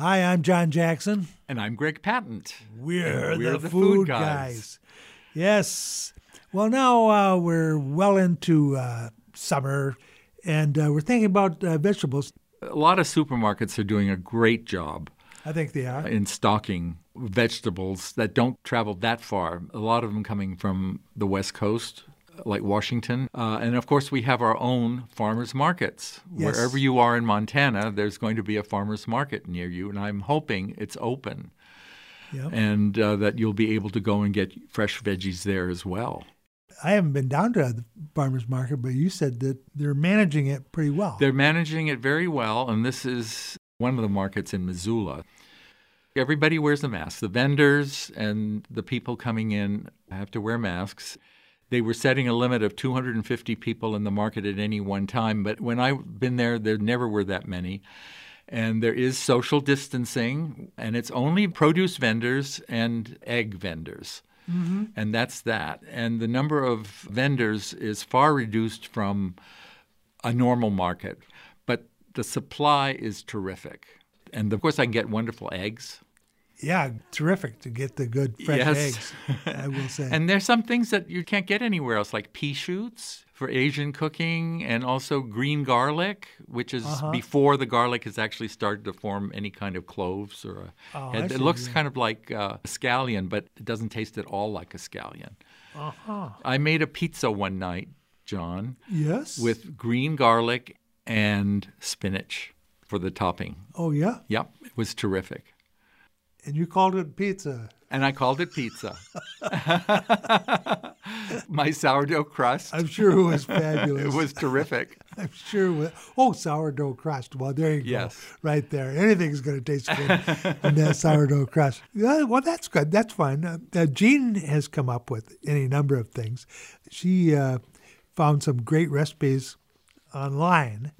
Hi, I'm John Jackson. And I'm Greg Patent. We're, we're the, the food, food guys. guys. Yes. Well, now uh, we're well into uh, summer, and uh, we're thinking about uh, vegetables. A lot of supermarkets are doing a great job I think they are. in stocking vegetables that don't travel that far. A lot of them coming from the West Coast, like Washington. Uh, and of course, we have our own farmers markets. Yes. Wherever you are in Montana, there's going to be a farmers market near you, and I'm hoping it's open Yep. and uh, that you'll be able to go and get fresh veggies there as well. I haven't been down to the farmers market, but you said that they're managing it pretty well. They're managing it very well, and this is one of the markets in Missoula. Everybody wears a mask. The vendors and the people coming in have to wear masks. They were setting a limit of 250 people in the market at any one time, but when I've been there, there never were that many. And there is social distancing, and it's only produce vendors and egg vendors. Mm-hmm. And that's that. And the number of vendors is far reduced from a normal market, but the supply is terrific. And of course, I can get wonderful eggs. Yeah, terrific to get the good fresh Yes. eggs, I will say. And there's some things that you can't get anywhere else, like pea shoots for Asian cooking, and also green garlic, which is Uh-huh. before the garlic has actually started to form any kind of cloves or a Oh, head. It looks yeah. kind of like uh, a scallion, but it doesn't taste at all like a scallion. uh-huh. I made a pizza one night, John, Yes. with green garlic and spinach for the topping. oh yeah, Yep, it was terrific. And you called it pizza. And I called it pizza. My sourdough crust. I'm sure it was fabulous. It was terrific. I'm sure. it was- Oh, sourdough crust. Well, there you go. Yes. Right there. Anything's going to taste good in that sourdough crust. Yeah, well, that's good. That's fine. Uh, uh, Jean has come up with any number of things. She uh, found some great recipes online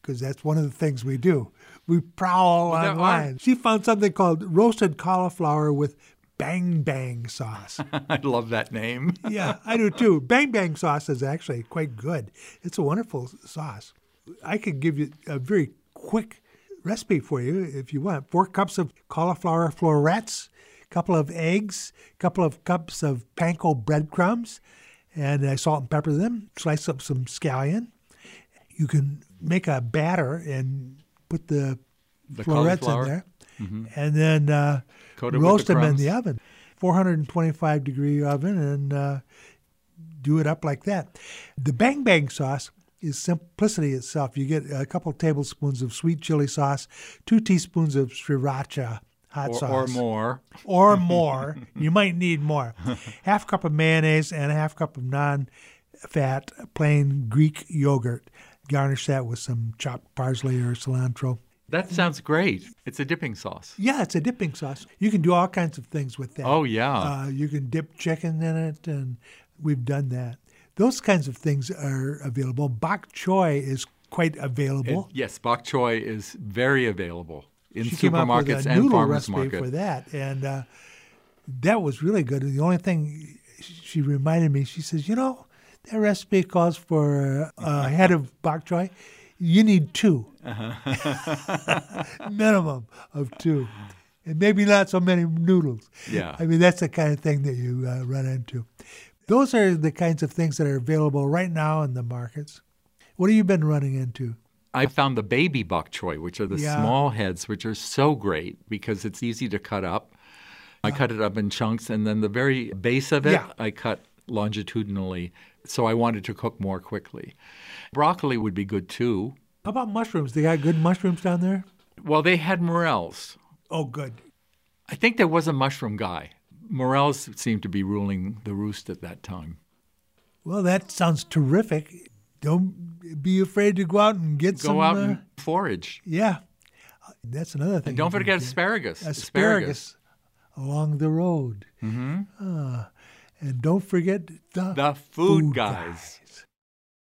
because that's one of the things we do. We prowl Well, online. She found something called roasted cauliflower with bang bang sauce. I love that name. yeah, I do too. Bang Bang sauce is actually quite good. It's a wonderful sauce. I could give you a very quick recipe for you if you want. Four cups of cauliflower florets, a couple of eggs, a couple of cups of panko breadcrumbs, and I salt and pepper them. Slice up some scallion. You can make a batter and put the, The florets in there, and then uh, roast the them in the oven, 425 degree oven, and uh, do it up like that. The bang bang sauce is simplicity itself. You get a couple tablespoons of sweet chili sauce, two teaspoons of sriracha hot Or, sauce, or more. or more. you might need more. Half cup of mayonnaise and a half cup of non-fat plain Greek yogurt. Garnish that with some chopped parsley or cilantro. That sounds great. It's a dipping sauce. Yeah, it's a dipping sauce. You can do all kinds of things with that. Oh, yeah. Uh, you can dip chicken in it, and we've done that. Those kinds of things are available. Bok choy is quite It- available. yes, bok choy is very available in she came up with supermarkets a and noodle farmers recipe for that, and uh, that was really good. And the only thing she reminded me, she says, you know, that recipe calls for a head of bok choy. You need 2 minimum of two, and maybe not so many noodles. Yeah. I mean that's the kind of thing that you uh, run into. Those are the kinds of things that are available right now in the markets. What have you been running into? I found the baby bok choy, which are the Yeah. small heads, which are so great because it's easy to cut up. I cut it up in chunks, and then the very base of it, Yeah. I cut longitudinally. So I wanted to cook more quickly. Broccoli would be good too. How about mushrooms? They got good mushrooms down there. Well, they had morels. Oh, good. I think there was a mushroom guy. Morels seemed to be ruling the roost at that time. Well, that sounds terrific. Don't be afraid to go out and get Go some. out uh, and forage. yeah, that's another thing. And don't forget get. asparagus. asparagus along the road. Mm-hmm. And don't forget the, The food guys.